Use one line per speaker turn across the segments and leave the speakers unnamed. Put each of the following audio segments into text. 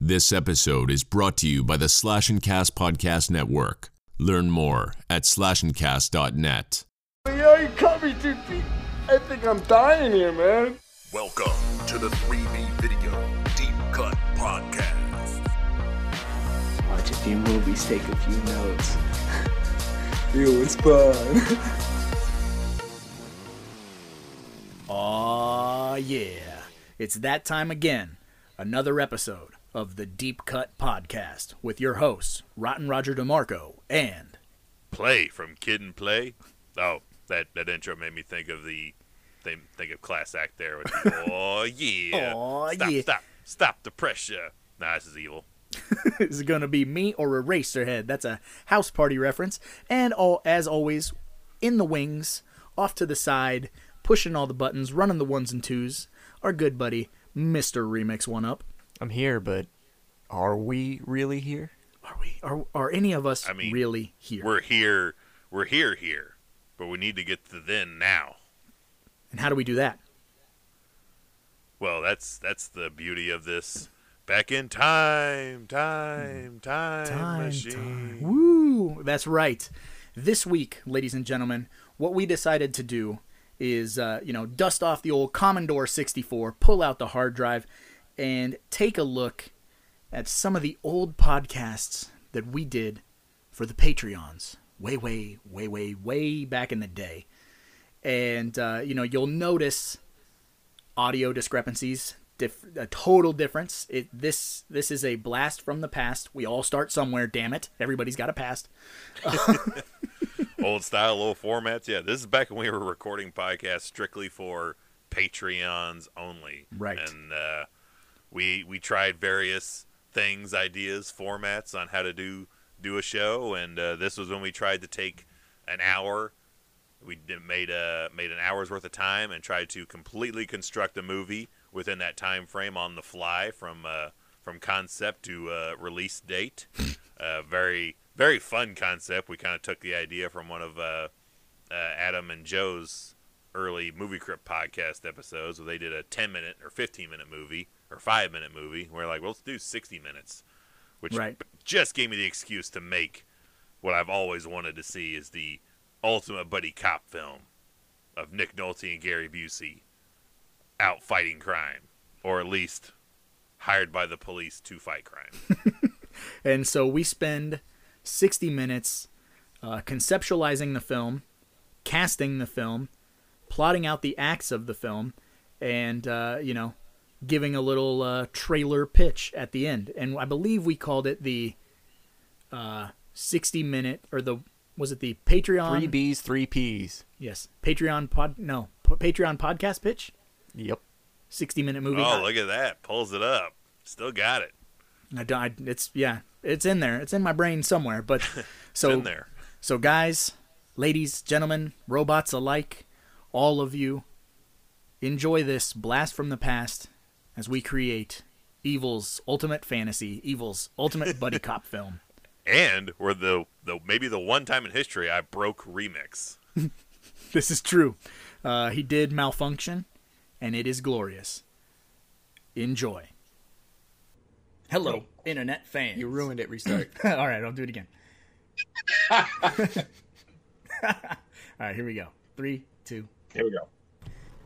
This episode is brought to you by the Slash and Cast Podcast Network. Learn more at slashandcast.net.
Yeah, you cut me too deep. I think I'm dying here, man.
Welcome to the 3B Video Deep Cut Podcast.
Watch a few movies, take a few notes. it was fun.
Aw, yeah. It's that time again. Another episode of the Deep Cut Podcast with your hosts, Rotten Roger DeMarco and.
Play from Kid and Play. Oh, that, that intro made me think of the they think of class act there. With oh yeah.
Aw,
stop,
yeah.
stop, stop the pressure. Nah, this is evil.
is it going to be me or Eraserhead? That's a house party reference. And all, as always, in the wings, off to the side, pushing all the buttons, running the ones and twos, our good buddy, Mr. Remix One Up.
I'm here, but are we really here?
Are we? Are, are any of us
I mean,
really here?
We're here. We're here here, but we need to get to then now.
and how do we do that?
Well, that's that's the beauty of this. Back in time, time, time,
Time,
machine.
time. Woo! That's right. This week, ladies and gentlemen, what we decided to do is, uh, you know, dust off the old Commodore 64, pull out the hard drive, and take a look at some of the old podcasts that we did for the Patreons way, way, way, way, way back in the day. And, uh, you know, you'll notice audio discrepancies, diff- a total difference. It this this is a blast from the past. We all start somewhere. Damn it, everybody's got a past.
old style, old formats. Yeah, this is back when we were recording podcasts strictly for Patreons only.
Right.
And uh, we we tried various things, ideas, formats on how to do do a show, and uh, this was when we tried to take an hour. We did, made a made an hour's worth of time and tried to completely construct a movie within that time frame on the fly from uh, from concept to uh, release date. uh, very very fun concept. We kind of took the idea from one of uh, uh, Adam and Joe's early movie crypt podcast episodes where they did a 10 minute or 15 minute movie or 5 minute movie. We're like, well, let's do 60 minutes, which
Right.
just gave me the excuse to make what I've always wanted to see is the ultimate buddy cop film of Nick Nolte and Gary Busey out fighting crime, or at least hired by the police to fight crime.
And so we spend 60 minutes uh, conceptualizing the film, casting the film, plotting out the acts of the film, and, uh, you know, giving a little uh, trailer pitch at the end. And I believe we called it the uh, 60 minute, or the, was it the Patreon?
Three B's, three P's.
Yes. Patreon pod, no, P- Patreon podcast pitch?
Yep.
60 minute movie.
oh, look at that. Pulls it up. Still got it.
I, don't- it's, yeah, it's in there. It's in my brain somewhere. But, so,
in there.
So, guys, ladies, gentlemen, robots alike, all of you, enjoy this blast from the past as we create Evil's ultimate fantasy, Evil's ultimate buddy cop film.
And we're the, the maybe the one time in history I broke remix.
This is true. Uh, he did malfunction, and it is glorious. Enjoy. Hello, internet fans.
You ruined it. Restart.
All right, I'll do it again. All right, here we go. Three, two.
Here we go.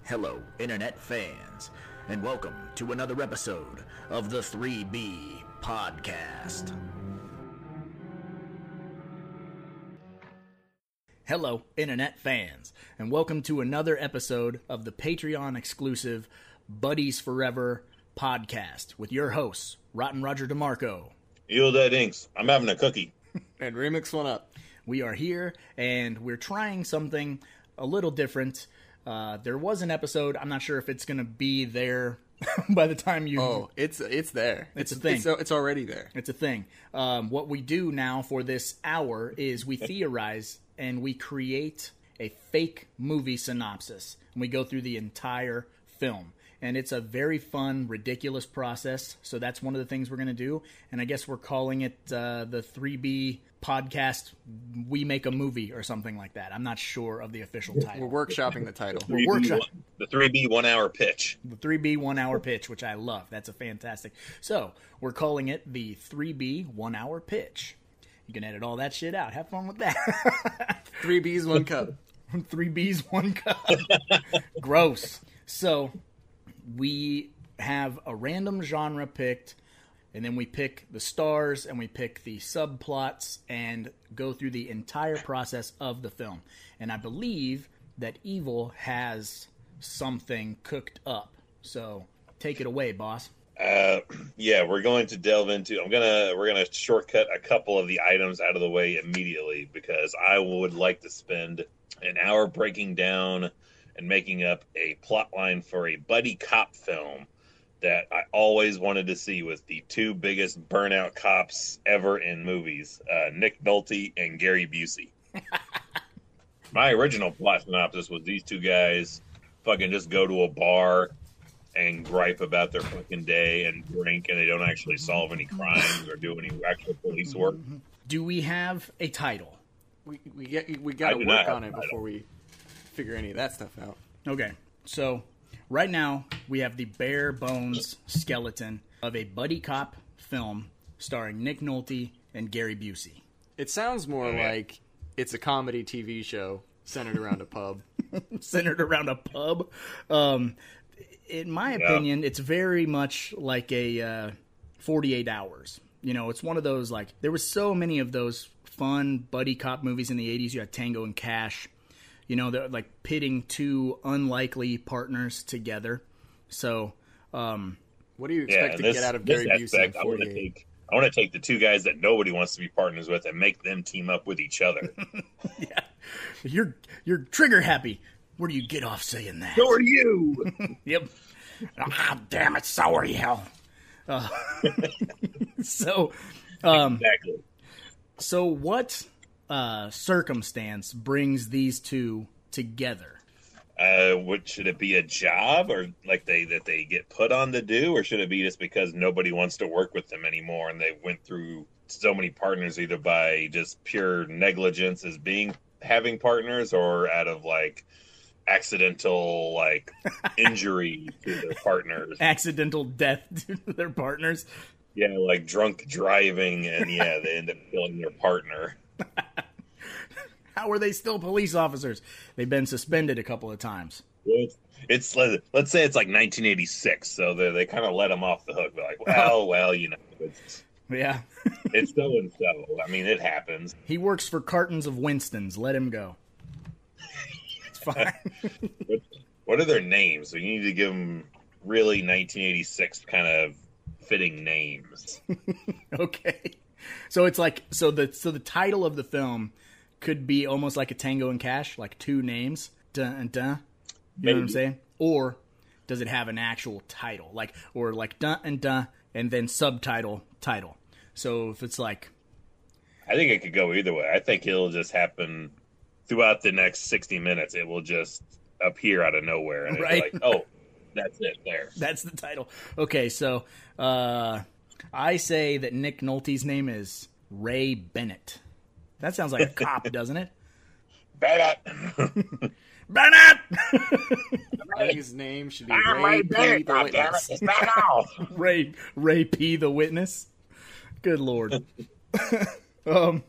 Hello, Internet fans, and welcome to another episode of the 3B Podcast.
Hello, Internet fans, and welcome to another episode of the Patreon exclusive Buddies Forever podcast with your hosts, Rotten Roger DeMarco.
Yield that inks. I'm having a cookie.
and remix one up.
We are here and we're trying something a little different. Uh, there was an episode, I'm not sure if it's going to be there by the time you.
Oh, it's it's there.
It's a thing.
It's, it's already there.
It's a thing. Um, what we do now for this hour is we theorize and we create a fake movie synopsis. And we go through the entire film. and it's a very fun, ridiculous process. So that's one of the things we're going to do. And I guess we're calling it uh, the 3B podcast We Make a Movie or something like that. I'm not sure of the official title.
We're workshopping the title.
We're workshop
The 3B one hour pitch.
the 3B one hour pitch, which I love. That's a fantastic. So we're calling it the 3B one hour pitch. You can edit all that shit out. Have fun with that.
three b's one cup.
Three B's, one cup. Gross. So we have a random genre picked, and then we pick the stars and we pick the subplots and go through the entire process of the film. And I believe that Evil has something cooked up. So take it away, boss.
Uh, yeah, we're going to delve into. I'm gonna we're gonna shortcut a couple of the items out of the way immediately because I would like to spend an hour breaking down and making up a plot line for a buddy cop film that I always wanted to see with the two biggest burnout cops ever in movies, uh, Nick Nolte and Gary Busey. My original plot synopsis was these two guys fucking just go to a bar and gripe about their fucking day and drink and they don't actually solve any crimes or do any actual police work.
Do we have a title?
We we get we got to work on it
title.
before we figure any of that stuff out.
Okay, so right now we have the bare bones skeleton of a buddy cop film starring Nick Nolte and Gary Busey.
It sounds more
Yeah.
like it's a comedy TV show centered around a pub.
centered around a pub. Um, in my opinion, it's very much like a uh, 48 hours. You know, it's one of those like there was so many of those fun buddy cop movies in the 80s. You had Tango and Cash. You know, they're like pitting two unlikely partners together. So, um,
What do you expect
and
to
this,
get out of Gary Busey
aspect,
in
I want to take. I want to take the two guys that nobody wants to be partners with and make them team up with each other.
Yeah, you're you're trigger happy. Where do you get off saying that?
So are you?
Yep. Ah, damn it! So are you. Uh, so, um,
exactly.
So, what uh, circumstance brings these two together?
Uh, what should it be a job or like they that they get put on to do, or should it be just because nobody wants to work with them anymore and they went through so many partners either by just pure negligence as being having partners or out of like accidental like injury to their partners.
Accidental death to their partners.
Yeah, like drunk driving and yeah, they end up killing their partner.
How are they still police officers? They've been suspended a couple of times.
It's, it's let- let's say it's like 1986, so they they kind of let them off the hook. They're like, oh. well, well, you know, it's
Yeah.
it's so and so. I mean, it happens.
he works for cartons of Winston's. Let him go. It's fine.
What, what are their names? So you need to give them really 1986 kind of fitting names.
okay. So it's like so the so the title of the film could be almost like a Tango and Cash, like two names. Dun and dun. You know what I'm saying? Or does it have an actual title? Like or like dun and dun and then subtitle title. So if it's like
I think it could go either way. I think it'll just happen throughout the next 60 minutes. It will just appear out of nowhere, and
Right.
it's like, oh, that's it. There.
that's the title. Okay, so uh I say that Nick Nolte's name is Ray Bennett. That sounds like a cop, doesn't it?
Bad.
Bennett!
I think his name should be Ray P. The Witness.
Ray Ray P the witness. Good lord. um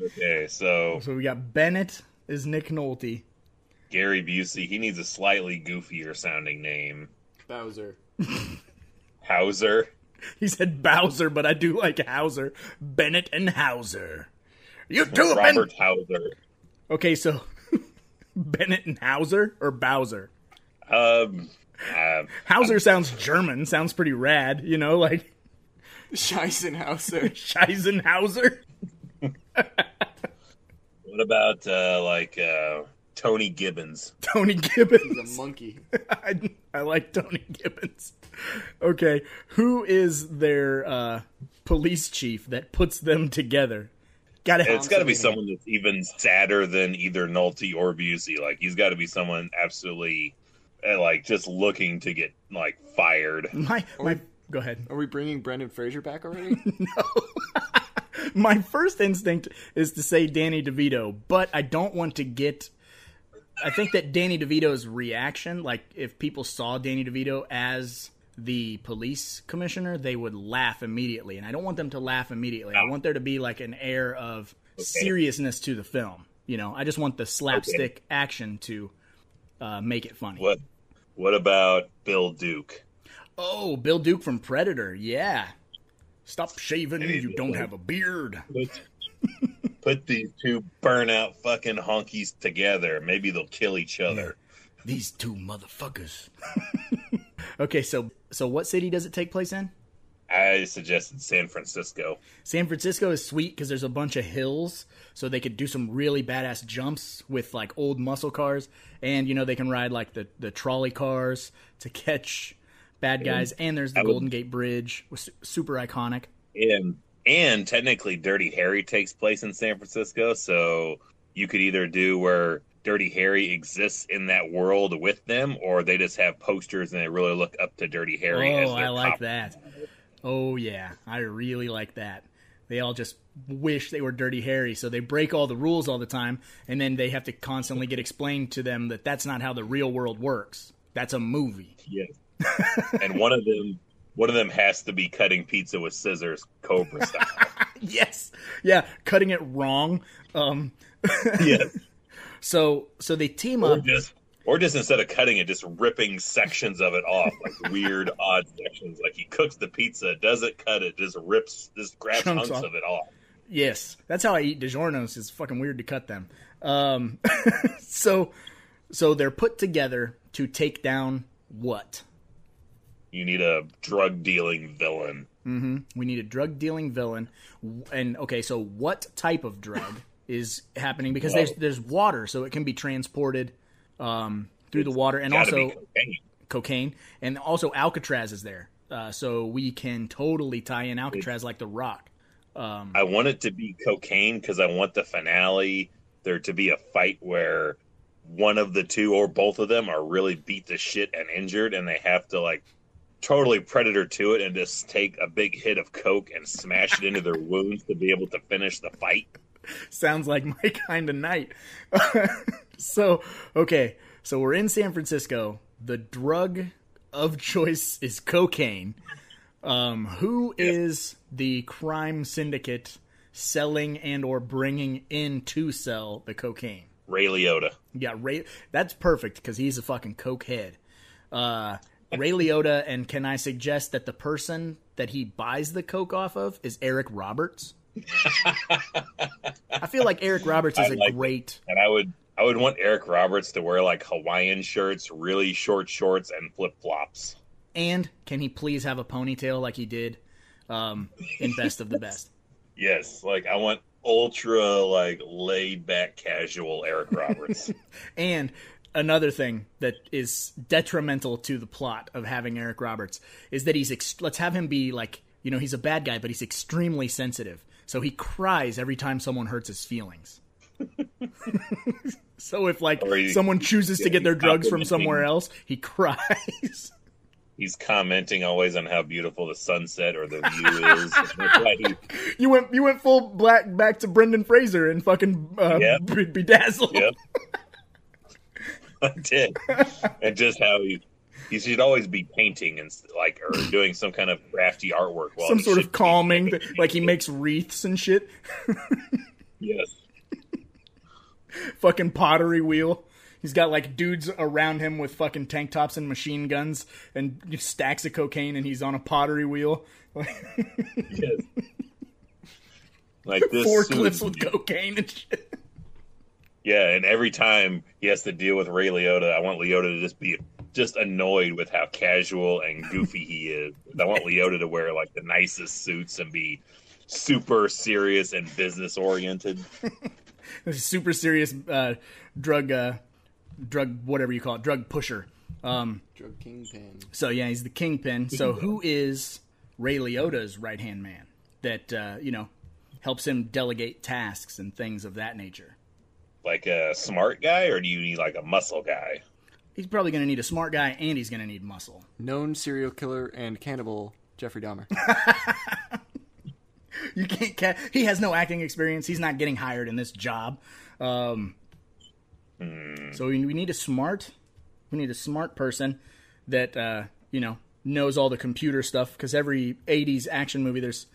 okay, so
so we got Bennett is Nick Nolte.
Gary Busey, he needs a slightly goofier sounding name.
Bowser.
Hauser.
He said Bowser, but I do like Hauser. Bennett and Hauser. You two have been
Robert Hauser.
Okay, so Bennett and Hauser or Bowser?
Um, uh,
Hauser sounds German, sounds pretty rad, you know, like
Scheissenhauser.
Scheisenhauser.
what about uh, like uh, Tony Gibbons?
Tony
He's
Gibbons.
a monkey.
I, I like Tony Gibbons. Okay, who is their uh, police chief that puts them together? Got to
It's got to be someone that's even sadder than either Nolte or Busey. Like he's got to be someone absolutely eh, like just looking to get like fired.
My my go ahead.
Are we bringing Brendan Fraser back already? No.
my first instinct is to say Danny DeVito, but I don't want to get. I think that Danny DeVito's reaction, like if people saw Danny DeVito as the police commissioner, they would laugh immediately, and I don't want them to laugh immediately. I want there to be like an air of seriousness to the film. You know, I just want the slapstick action to uh, make it funny.
What what about Bill Duke?
Oh, Bill Duke from Predator. Yeah. Stop shaving. You don't
like-
have a beard.
Put, put these two burnout fucking honkies together. Maybe they'll kill each other.
These two motherfuckers. okay, so so what city does it take place in?
I suggested San Francisco.
San Francisco is sweet because there's a bunch of hills, so they could do some really badass jumps with like old muscle cars, and you know they can ride like the the trolley cars to catch bad guys. And there's the
I would-
Golden Gate Bridge, was super iconic.
And and technically Dirty Harry takes place in San Francisco, so you could either do where Dirty Harry exists in that world with them, or they just have posters and they really look up to Dirty Harry. as
Oh, I like that. Oh yeah, I really like that. They all just wish they were Dirty Harry, so they break all the rules all the time, and then they have to constantly get explained to them that that's not how the real world works. That's a movie.
Yes. and one of them one of them has to be cutting pizza with scissors, Cobra style.
Yes, yeah, cutting it wrong. Um,
yes.
So so they team
Or
up.
just or just instead of cutting it, just ripping sections of it off, like weird odd sections. Like he cooks the pizza, doesn't cut it, just rips just grabs
Chunks
hunks
off.
of it off.
Yes, that's how I eat DiGiorno's. It's fucking weird to cut them. Um, so so they're put together to take down what?
You need a drug dealing villain.
We need a drug dealing villain. And okay, so what type of drug is happening? Because there's there's water, so it can be transported um, through the water, and also
cocaine.
cocaine, and also Alcatraz is there. Uh, so we can totally tie in Alcatraz like The Rock.
I want it to be cocaine because I want the finale there to be a fight where one of the two or both of them are really beat the shit and injured, and they have to like totally predator to it and just take a big hit of coke and smash it into their wounds to be able to finish the fight.
Sounds like my kind of night. so okay, so we're in San Francisco. The drug of choice is cocaine. Um, who is the crime syndicate selling and or bringing in to sell the cocaine?
Ray Liotta.
Yeah, Ray. That's perfect because he's a fucking coke head. Uh, Ray Liotta, and can I suggest that the person that he buys the coke off of is Eric Roberts? I feel like Eric Roberts is
I
a
like it.
great.
And I would I would want Eric Roberts to wear like Hawaiian shirts, really short shorts, and flip flops.
And can he please have a ponytail like he did um, in Best of the Best?
Yes, like I want ultra like laid back casual Eric Roberts.
And another thing that is detrimental to the plot of having Eric Roberts is that he's ex- let's have him be like you know he's a bad guy but he's extremely sensitive so he cries every time someone hurts his feelings so if like
he-
someone chooses to get their drugs from somewhere else he cries
He's commenting always on how beautiful the sunset or the view is. That's why he-
you went you went full black back to Brendan Fraser and fucking uh,
Yep.
be- bedazzled
Yep. I did. And just how he he should always be painting and like or doing some kind of crafty artwork while
some sort of calming like he makes wreaths and shit
Yes.
fucking pottery wheel. He's got like dudes around him with fucking tank tops and machine guns and stacks of cocaine, and he's on a pottery wheel.
Yes. Like this
Forklifts with cocaine and shit.
Yeah, and every time he has to deal with Ray Liotta, I want Liotta to just be just annoyed with how casual and goofy he is. I want Liotta to wear like the nicest suits and be super serious and business oriented.
Super serious uh, drug, uh, drug whatever you call it, drug pusher. Um,
Drug kingpin.
so yeah, he's the kingpin. So who is Ray Liotta's right hand man that uh, you know helps him delegate tasks and things of that nature?
Like a smart guy, or do you need like a muscle guy?
He's probably going to need a smart guy and he's going to need muscle.
Known serial killer and cannibal Jeffrey Dahmer.
You can't. Ca- he has no acting experience. He's not getting hired in this job. Um, So we, we need a smart. We need a smart person that uh, you know knows all the computer stuff. Because every '80s action movie, there's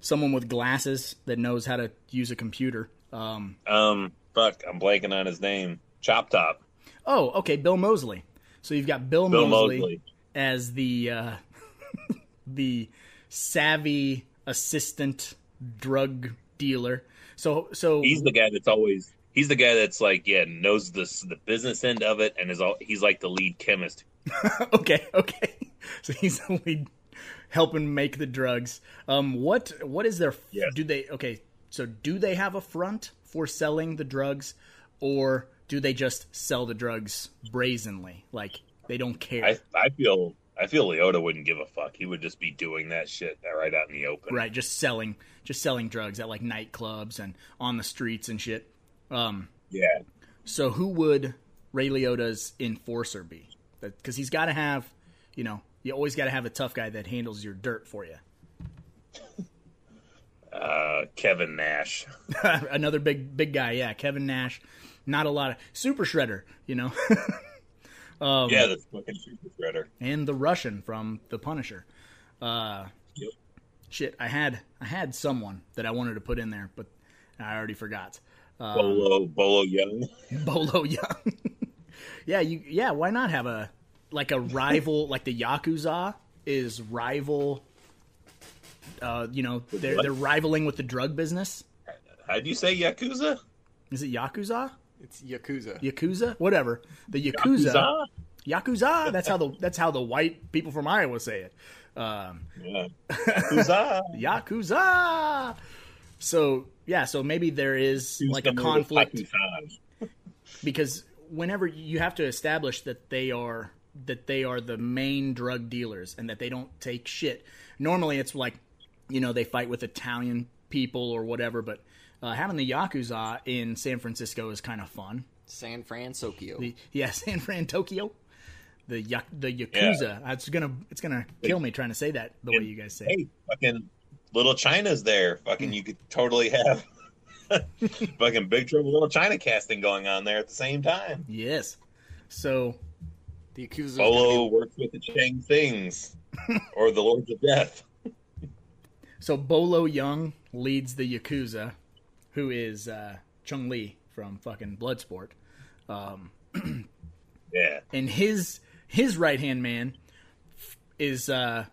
someone with glasses that knows how to use a computer. Um,
Um, fuck, I'm blanking on his name. Chop Top.
Oh, okay, Bill Moseley. So you've got Bill,
Bill
Moseley,
Moseley.
as the uh, the savvy assistant drug dealer. So so
He's the guy that's always. He's the guy that's like, yeah, knows the the business end of it, and is all. He's like the lead chemist.
okay, okay. So he's only helping make the drugs. Um, what what is their?
Yes.
Do they okay? So do they have a front for selling the drugs, or do they just sell the drugs brazenly? Like they don't care,
I I feel I feel Liotta wouldn't give a fuck. He would just be doing that shit right out in the open.
right? Just selling, just selling drugs at like nightclubs and on the streets and shit. Um,
Yeah.
so who would Ray Liotta's enforcer be? Because he's got to have, you know, you always got to have a tough guy that handles your dirt for you.
Uh, Kevin Nash.
Another big big guy, yeah, Kevin Nash. Not a lot of Super Shredder, you know, Um,
yeah, the fucking super shredder.
and the Russian from The Punisher. Uh,
Yep.
shit, I had I had someone that I wanted to put in there, but I already forgot. Uh,
Bolo Bolo Yeung.
Bolo Yeung. yeah, you yeah, why not have a like a rival like the Yakuza is rival uh you know, they're
what?
they're rivaling with the drug business.
How do you say Yakuza?
Is it Yakuza?
It's Yakuza.
Yakuza? Whatever. The Yakuza.
Yakuza?
Yakuza. That's how the that's how the white people from Iowa say it. Um,
Yeah. Yakuza.
Yakuza. So yeah, so maybe there is like a conflict because whenever you have to establish that they are that they are the main drug dealers and that they don't take shit. Normally, it's like you know they fight with Italian people or whatever, but uh, having the yakuza in San Francisco is kind of fun.
San Francisco.
The, yeah, San Fran, Tokyo. The yak, the yakuza. It's gonna it's gonna kill me trying to say that the way you guys say. it.
Hey, fucking little China's there.
Hmm.
Fucking, you could totally have fucking Big Trouble Little China casting going on there at the same time.
Yes. So
The Yakuza.
Bolo works with the Chang Sings or the Lords of Death.
so Bolo Yeung leads the yakuza, who is uh, Chong Li from fucking Bloodsport.
Yeah.
and his his right hand man is uh,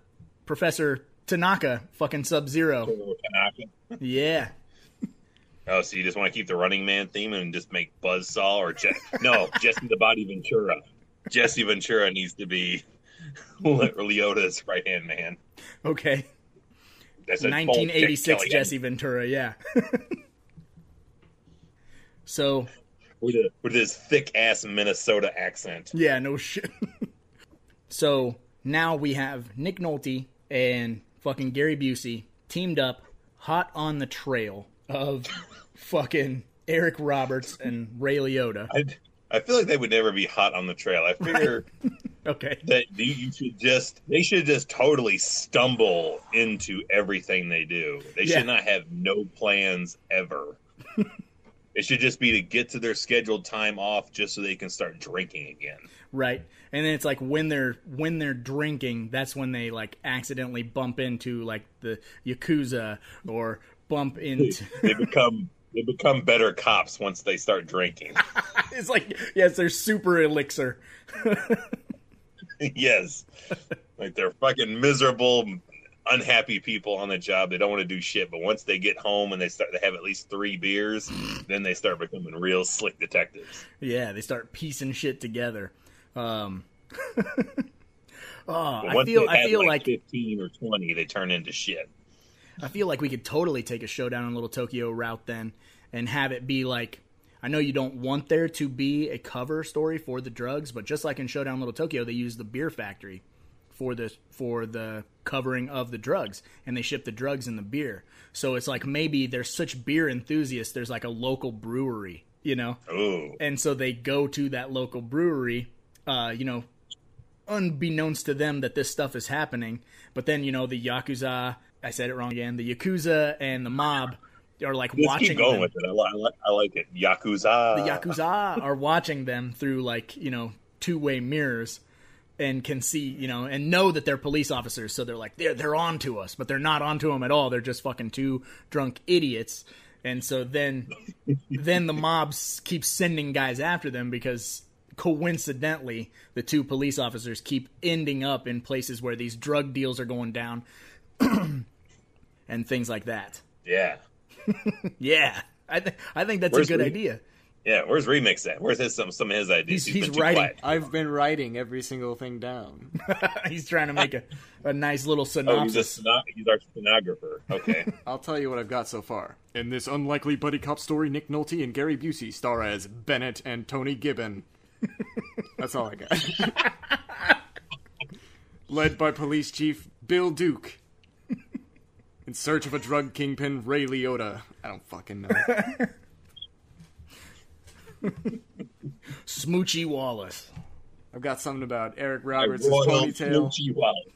Professor Tanaka, fucking Sub Zero.
Tanaka.
Yeah,
Oh, so you just want to keep the Running Man theme and just make Buzzsaw or Je- no Jesse the Body Ventura? Jesse Ventura needs to be Le- Liotta's right hand man.
okay.
That's a
1986 Jesse Ventura. Yeah. so
with, a, with his thick ass Minnesota accent.
yeah, no shit. so now we have Nick Nolte and fucking Gary Busey teamed up, hot on the trail of fucking Eric Roberts and Ray Liotta.
I, I feel like they would never be hot on the trail. I figure
Okay.
that you, you should just they should just totally stumble into everything they do. They
Yeah.
should not have no plans ever. It should just be to get to their scheduled time off just so they can start drinking again.
Right. And then it's like when they're when they're drinking, that's when they like accidentally bump into like the yakuza or bump into
They become they become better cops once they start drinking.
it's like yes, they're super elixir.
yes. Like they're fucking miserable, unhappy people on the job. They don't want to do shit, but once they get home and they start to have at least three beers, then they start becoming real slick detectives.
Yeah, they start piecing shit together. Um Oh, I feel I feel
like,
like
fifteen or twenty, they turn into shit.
I feel like we could totally take a showdown in Little Tokyo route then and have it be like I know you don't want there to be a cover story for the drugs, but just like in Showdown Little Tokyo, they use the beer factory for the for the covering of the drugs and they ship the drugs in the beer. So it's like maybe there's such beer enthusiasts, there's like a local brewery, you know?
Ooh,
And so they go to that local brewery uh, you know, unbeknownst to them that this stuff is happening. But then, you know, the Yakuza, I said it wrong again, the Yakuza and the mob are like
Just
watching
keep going
them.
with it. I, like, I like it. Yakuza.
the Yakuza are watching them through like, you know, two way mirrors and can see, you know, and know that they're police officers. So they're like, they're, they're on to us, but they're not on to them at all. They're just fucking two drunk idiots. And so then, then the mobs keep sending guys after them because coincidentally, the two police officers keep ending up in places where these drug deals are going down and things like that.
Yeah.
Yeah. I, th- I think that's
Where's
a good idea.
Yeah. Where's Remix at? Where's his, some, some of his ideas?
He's-
been
he's
too
writing.
quiet.
I've been writing every single thing down.
He's trying to make a, a nice little
Oh, he's, a
synopsis.
he's our stenographer. Okay.
I'll tell you what I've got so far. In this unlikely buddy cop story, Nick Nolte and Gary Busey star as Bennett and Tony Gibbon. That's all I got. Led by police chief Bill Duke. In search of a drug kingpin, Ray Liotta. I don't fucking know.
Smoochy Wallace.
I've got something about Eric Roberts' ponytail.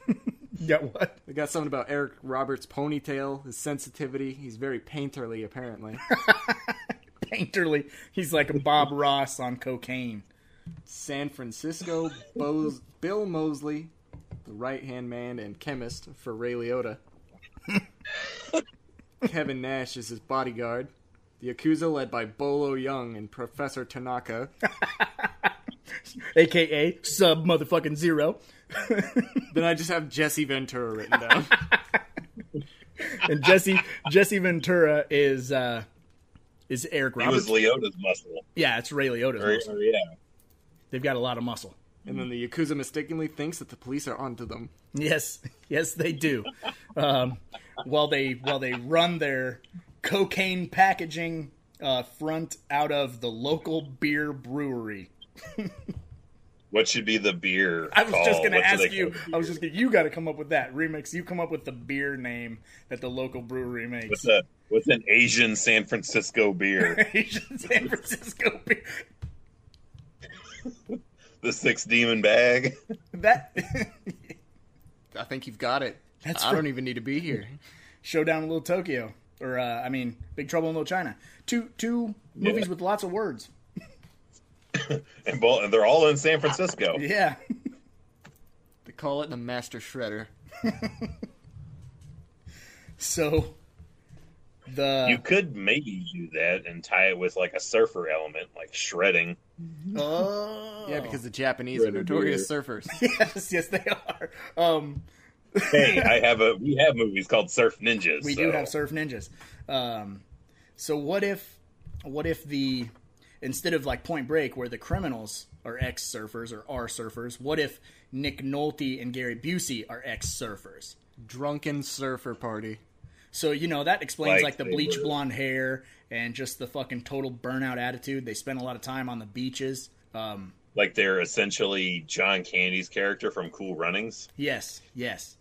Yeah, what?
I got something about Eric Roberts' ponytail, his sensitivity. He's very painterly, apparently.
Painterly. He's like a Bob Ross on cocaine.
San Francisco, Bose, Bill Moseley, the right hand man and chemist for Ray Liotta. Kevin Nash is his bodyguard. The Yakuza led by Bolo Yeung and Professor Tanaka.
AKA sub motherfucking zero.
Then I just have Jesse Ventura written down.
And Jesse Jesse Ventura is uh is Eric
He
Roberts.
was Liotta's muscle.
yeah, it's Ray Liotta's
Or,
muscle.
or, yeah.
They've got a lot of muscle.
And then the Yakuza mistakenly thinks that the police are onto them.
Yes, yes, they do. Um, while they while they run their cocaine packaging uh, front out of the local beer brewery.
What should be the beer?
I was just going to ask you. I was just gonna, you got to come up with that remix. You come up with the beer name that the local brewery makes.
What's a what's an Asian San Francisco beer?
Asian San Francisco beer.
the Six Demon Bag.
That
I think you've got it.
That's
I
right.
don't even need to be here.
Showdown in Little Tokyo, or uh, I mean, Big Trouble in Little China. Two two movies with lots of words.
and, both, they're all in San Francisco.
Yeah.
They call it the Master Shredder.
So the
You could maybe do that and tie it with like a surfer element, like shredding.
oh
Yeah, because the Japanese are
Shredder
notorious surfers.
yes yes they are. Um,
Hey, I have a we have movies called Surf Ninjas.
we
so-
do have surf ninjas. Um, so what if what if the instead of like Point Break where the criminals are ex surfers or are surfers, what if Nick Nolte and Gary Busey are ex surfers?
Drunken surfer party.
So you know that explains
Like
like, the bleach
were.
blonde hair and just the fucking total burnout attitude. They spend a lot of time on the beaches. Um,
like they're essentially John Candy's character from Cool Runnings.
yes, yes.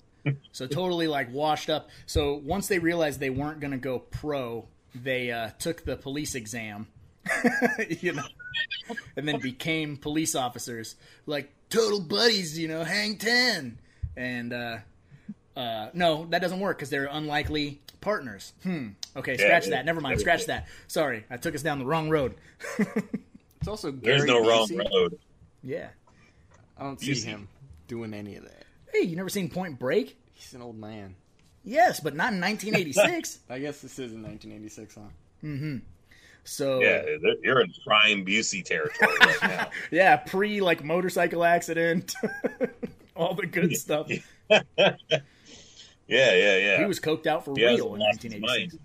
So totally like washed up. So once they realized they weren't going to go pro, they uh, took the police exam, you know, and then became police officers. Like total buddies, you know, hang ten. And uh, uh, no, that doesn't work because they're unlikely partners. Hmm. Okay, scratch
yeah,
that. Never mind.
everything.
Scratch that. Sorry, I took us down the wrong road.
It's also good.
There's
Gary
no wrong road.
yeah.
I don't see
Busey.
him doing any of that.
Hey, you never seen Point Break?
He's an old man.
Yes, but not in 1986.
I guess this is in 1986, huh? Mm-hmm.
So
Yeah, you're in prime Busey territory right now.
yeah, pre like motorcycle accident, all the good stuff.
Yeah, yeah, yeah.
He was coked out for
He
real in 1986.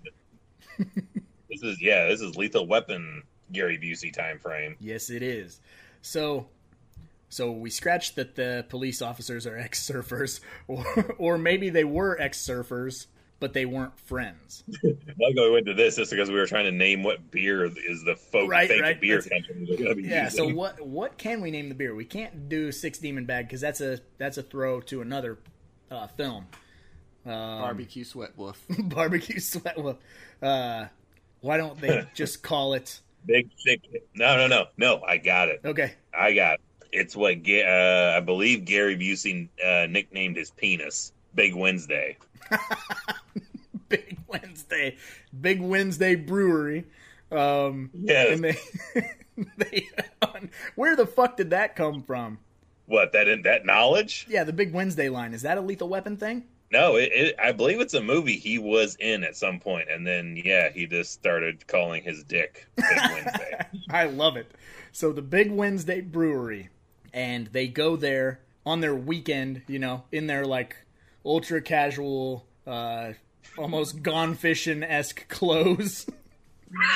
this is yeah, this is Lethal Weapon Gary Busey time frame.
Yes, it is. So, so we scratched that the police officers are ex-surfers, or or maybe they were ex-surfers, but they weren't friends.
I'll go into this just because we were trying to name what beer is the folk
Right,
fake
right,
beer
that's-
company they're
Yeah. So what what can we name the beer? We can't do Six Demon Bag because that's a that's a throw to another uh, film.
Barbecue sweat wolf.
Barbecue Sweat Wolf. Uh, why don't they just call it?
Big thick. No, no, no, no. I got it.
Okay.
I got. It. It's what uh, I believe Gary Busey uh, nicknamed his penis, Big Wednesday.
Big Wednesday, Big Wednesday Brewery. Um,
Yes.
they, they, where the fuck did that come from?
What that in that knowledge?
Yeah, the Big Wednesday line is that a Lethal Weapon thing?
No, it, it, I believe it's a movie he was in at some point, and then yeah, he just started calling his dick Big Wednesday.
I love it. So the Big Wednesday Brewery, and they go there on their weekend, you know, in their like ultra casual, uh, almost gone fishing esque clothes.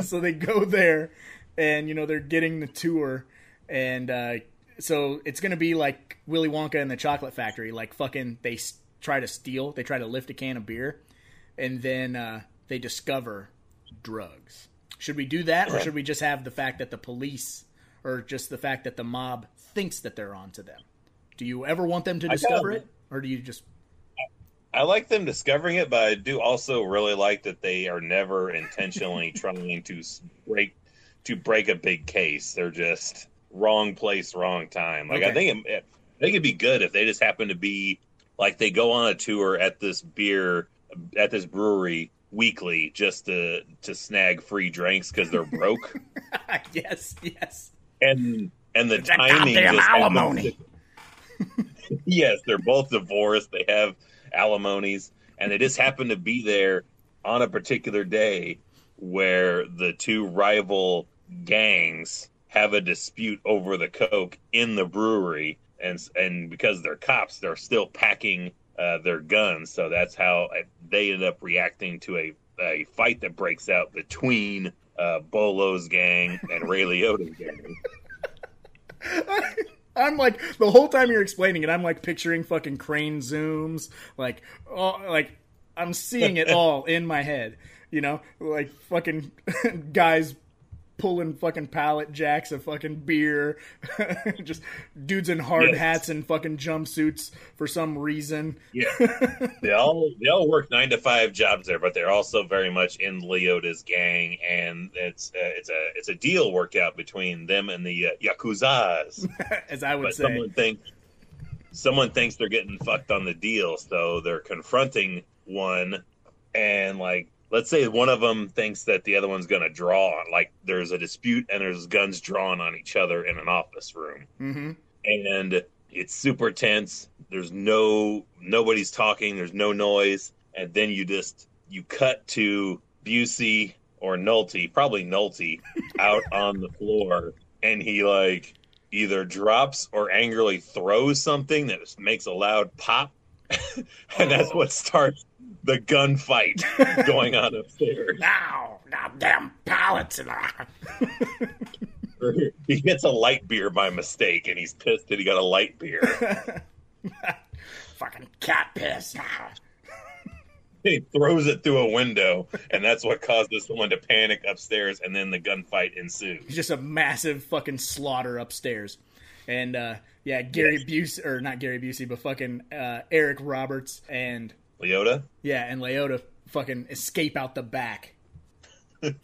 so they go there, and you know they're getting the tour, and uh, so it's gonna be like Willy Wonka and the Chocolate Factory, like fucking they s- try to steal, they try to lift a can of beer, and then uh, they discover drugs. Should we do that, or should we just have the fact that the police, or just the fact that the mob thinks that they're onto them? Do you ever want them to discover it, or do you just?
I like them discovering it, but I do also really like that they are never intentionally trying to break to break a big case. They're just wrong place, wrong time. Like I
Okay.
think it, I think it'd be good if they just happen to be like they go on a tour at this beer at this brewery weekly just to to snag free drinks because they're broke
yes, yes.
And and the timing happens
alimony.
yes, they're both divorced. They have alimonies, and they just happen to be there on a particular day where the two rival gangs have a dispute over the coke in the brewery, and and because they're cops, they're still packing uh, their guns. So that's how uh, they end up reacting to a a fight that breaks out between uh, Bolo's gang and Ray Liotta's gang.
I'm like the whole time you're explaining it, I'm like picturing fucking crane zooms, like all, like I'm seeing it all in my head. You know, like fucking guys pulling fucking pallet jacks of fucking beer, just dudes in hard
Yes.
hats and fucking jumpsuits for some reason.
Yeah, they all they all work nine to five jobs there, but they're also very much in Liotta's gang, and it's uh, it's a it's a deal worked out between them and the uh, yakuza's.
As I would
but
say,
someone thinks someone thinks they're getting fucked on the deal, so they're confronting one, and like let's say one of them thinks that the other one's going to draw on, like there's a dispute and there's guns drawn on each other in an office room.
Hmm
and it's super tense. There's no nobody's talking. There's no noise, and then you just you cut to Busey or Nolte, probably Nolte, out on the floor, and he like either drops or angrily throws something that makes a loud pop, and that's what starts the gunfight going on upstairs.
now, goddamn pallets
he gets a light beer by mistake, and he's pissed that he got a light beer.
fucking cat piss.
he throws it through a window, and that's what causes someone to panic upstairs, and then the gunfight ensues.
just a massive fucking slaughter upstairs. And uh yeah, Gary Busey or not Gary Busey, but fucking uh Eric Roberts and
Liotta,
yeah, and Liotta fucking escape out the back.
and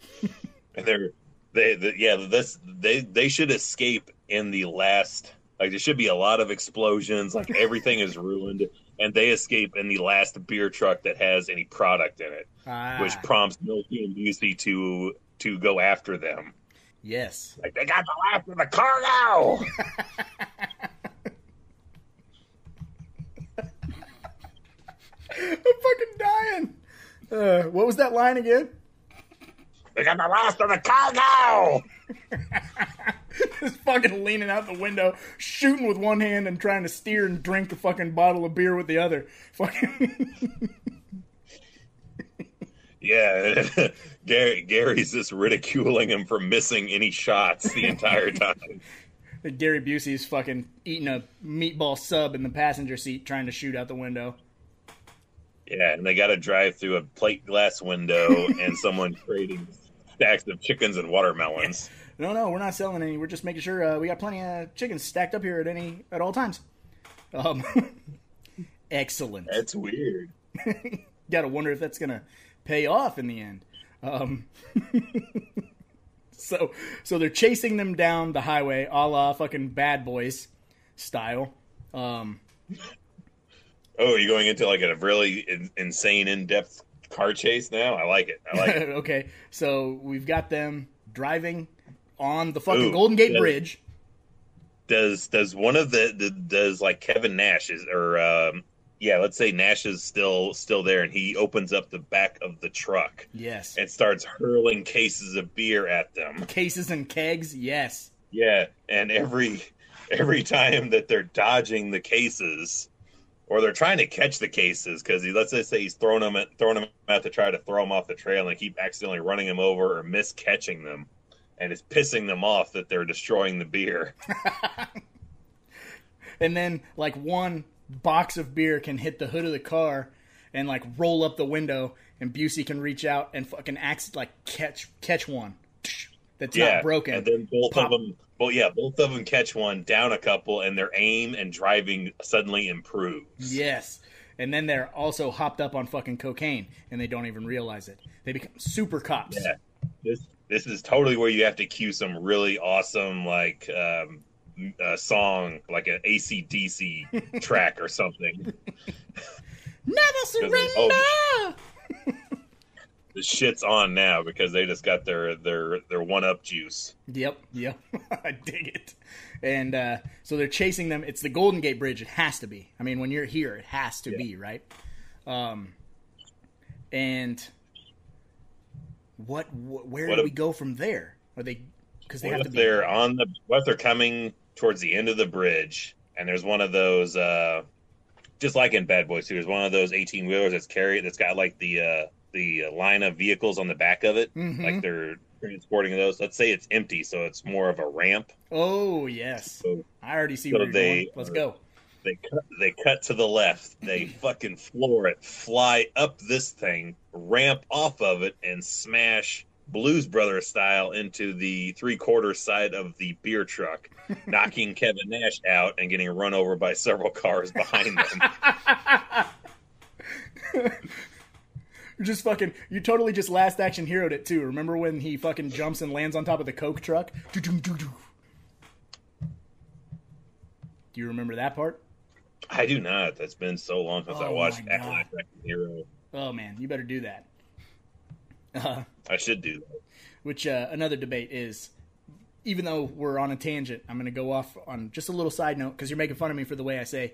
they're they, the, yeah, this they they should escape in the last. Like there should be a lot of explosions, like everything is ruined, and they escape in the last beer truck that has any product in it,
Ah,
which prompts Milky and Busey to to go after them.
yes.
Like they got the last of the cargo.
I'm fucking dying. Uh, what was that line again?
They got the last of the cargo.
Just fucking leaning out the window, shooting with one hand and trying to steer and drink the fucking bottle of beer with the other. Fucking
Yeah, Gary Gary's just ridiculing him for missing any shots the entire time.
Gary Busey's fucking eating a meatball sub in the passenger seat, trying to shoot out the window.
Yeah, and they got to drive through a plate glass window and someone trading stacks of chickens and watermelons.
No, no, we're not selling any. We're just making sure uh, we got plenty of chickens stacked up here at any at all times. Um, excellent.
That's weird.
Got to wonder if that's gonna pay off in the end. Um, so so they're chasing them down the highway, a la fucking Bad Boys style. Um,
Oh, you're going into like a really in, insane, in-depth car chase now. I like it. I like it.
okay, so we've got them driving on the fucking
Ooh,
Golden Gate
yeah.
Bridge.
does does one of the, the does like Kevin Nash is or um, yeah, let's say Nash is still still there, and he opens up the back of the truck
Yes.
and starts hurling cases of beer at them.
Cases and kegs. Yes.
Yeah, and every every time that they're dodging the cases, or they're trying to catch the cases, because he, let's just say he's throwing them at, throwing them out to try to throw them off the trail, and they keep accidentally running them over or miss catching them, and it's pissing them off that they're destroying the beer.
and then like one box of beer can hit the hood of the car and like roll up the window and Busey can reach out and fucking act like catch catch one that's
yeah,
not broken.
and then both
Pop.
of them, well, yeah, both of them catch one, down a couple, and their aim and driving suddenly improves.
Yes. And then they're also hopped up on fucking cocaine and they don't even realize it. They become super cops.
Yeah. This this is totally where you have to cue some really awesome like um, uh, song, like an ACDC track or something.
Never surrender.
oh. The shit's on now because they just got their their their one up juice.
Yep, yep. I dig it. And uh, so they're chasing them. It's the Golden Gate Bridge. It has to be. I mean, when you're here, it has to be, right? Um, and what? wh- where
What
do
if-
we go from there? Are they? Because they have to be.
they're on the what if they're coming towards the end of the bridge and there's one of those uh just like in Bad Boys 2, there's one of those eighteen wheelers that's carried that's got like the uh the line of vehicles on the back of it.
Mhm.
Like they're transporting those. Let's say it's empty, so it's more of a ramp.
Oh yes,
So
I already see
so
where you're
they
going. Let's go.
they cut they cut to the left, they fucking floor it, fly up this thing, ramp off of it, and smash Blues Brothers style into the three quarter side of the beer truck, knocking Kevin Nash out and getting run over by several cars behind them.
You're just fucking. You totally just last action heroed it too. Remember when he fucking jumps and lands on top of the coke truck? Do-do-do-do. Do you remember that part?
I do not. That's been so long since I
Oh
watched
my God.
Last Action Hero.
Oh man, you better do that. Uh,
I should do that.
which uh, another debate is, even though we're on a tangent, I'm going to go off on just a little side note because you're making fun of me for the way I say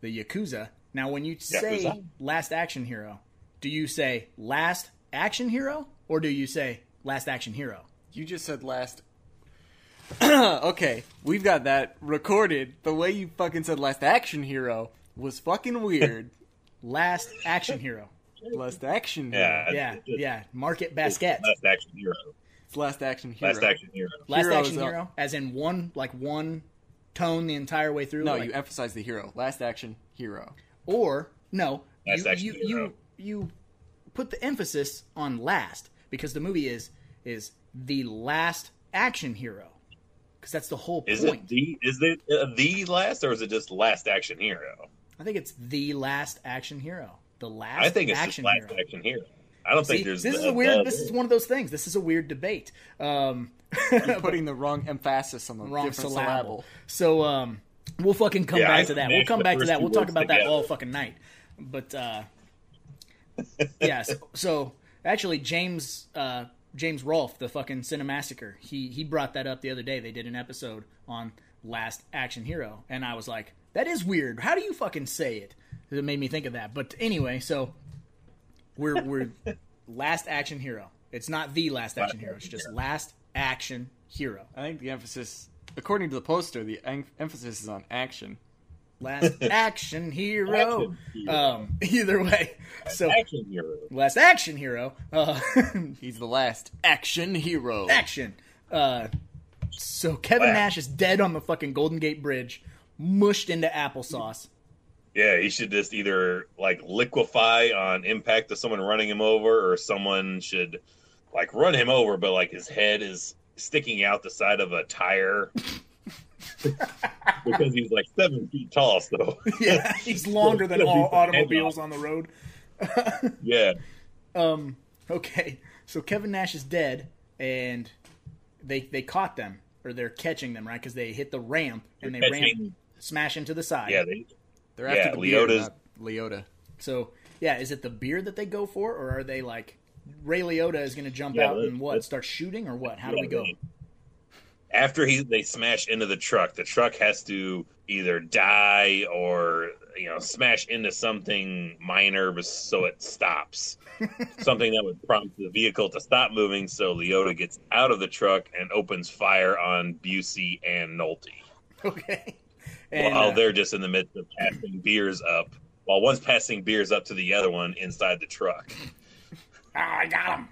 the Yakuza. Now, when you say
Yakuza.
Last Action Hero, do you say Last Action Hero or do you say Last Action Hero?
You just said last. okay, we've got that recorded. The way you fucking said last action hero was fucking weird.
Last Action Hero.
last action hero.
Yeah,
Yeah,
it's-
yeah. Market Basket.
Last Action Hero.
It's last action hero.
Last Action Hero.
Last
Hero
Action
is up.
Hero, as in one, like one tone the entire way through.
No,
like-
you emphasize the hero. Last action hero.
or no,
Last
you,
Action
you,
Hero.
you you put the emphasis on last because the movie is is the last action hero because that's the whole
Is
point.
it the is it uh, the last or is it just Last Action Hero?
I think it's the last action hero. The last
I think it's
action
just Last
hero.
Action Hero. I don't
See,
think there's
this is a weird.
the-
This is one of those things. This is a weird debate. Um,
You're putting the wrong emphasis on the
wrong
different
syllable.
syllable.
So um, we'll fucking come
Yeah,
back
I
to that. We'll come back to that. We'll talk
words
about that all fucking night. But uh, yeah, so, actually, James uh, James Rolfe, the fucking Cinemassacre, he he brought that up the other day. They did an episode on Last Action Hero, and I was like, that is weird. How do you fucking say it? It made me think of that. But anyway, so we're we're Last Action Hero. It's not the Last Action Hero. It's just Last Action Hero.
I think the emphasis, according to the poster, the em- emphasis is on action.
Last Action Hero.
Action Hero.
Um, either way, so
Action Hero.
Last Action Hero. Uh,
He's the last action hero.
action. Uh, so Kevin
Wow.
Nash is dead on the fucking Golden Gate Bridge, mushed into applesauce.
Yeah, he should just either like liquefy on impact of someone running him over, or someone should like run him over, but like his head is sticking out the side of a tire because he's like seven feet tall. So
Yeah, he's longer than all automobiles on the road.
yeah,
Um, okay, so Kevin Nash is dead, and they they caught them or they're catching them right because they hit the ramp and they
They're
ramp
catching-
smash into the side.
Yeah, they,
They're
Yeah,
after the beer,
Liotta's-
not Liotta.
So yeah, is it the beer that they go for, or are they like Ray Liotta is going to jump
Yeah,
out and what start shooting or what? How do we go?
They- after he they smash into the truck, the truck has to either die or you know smash into something minor so it stops. something that would prompt the vehicle to stop moving. So Liotta gets out of the truck and opens fire on Busey and Nolte
Okay. And,
while
uh,
they're just in the midst of passing beers up. While one's passing beers up to the other one inside the truck.
oh, I got him.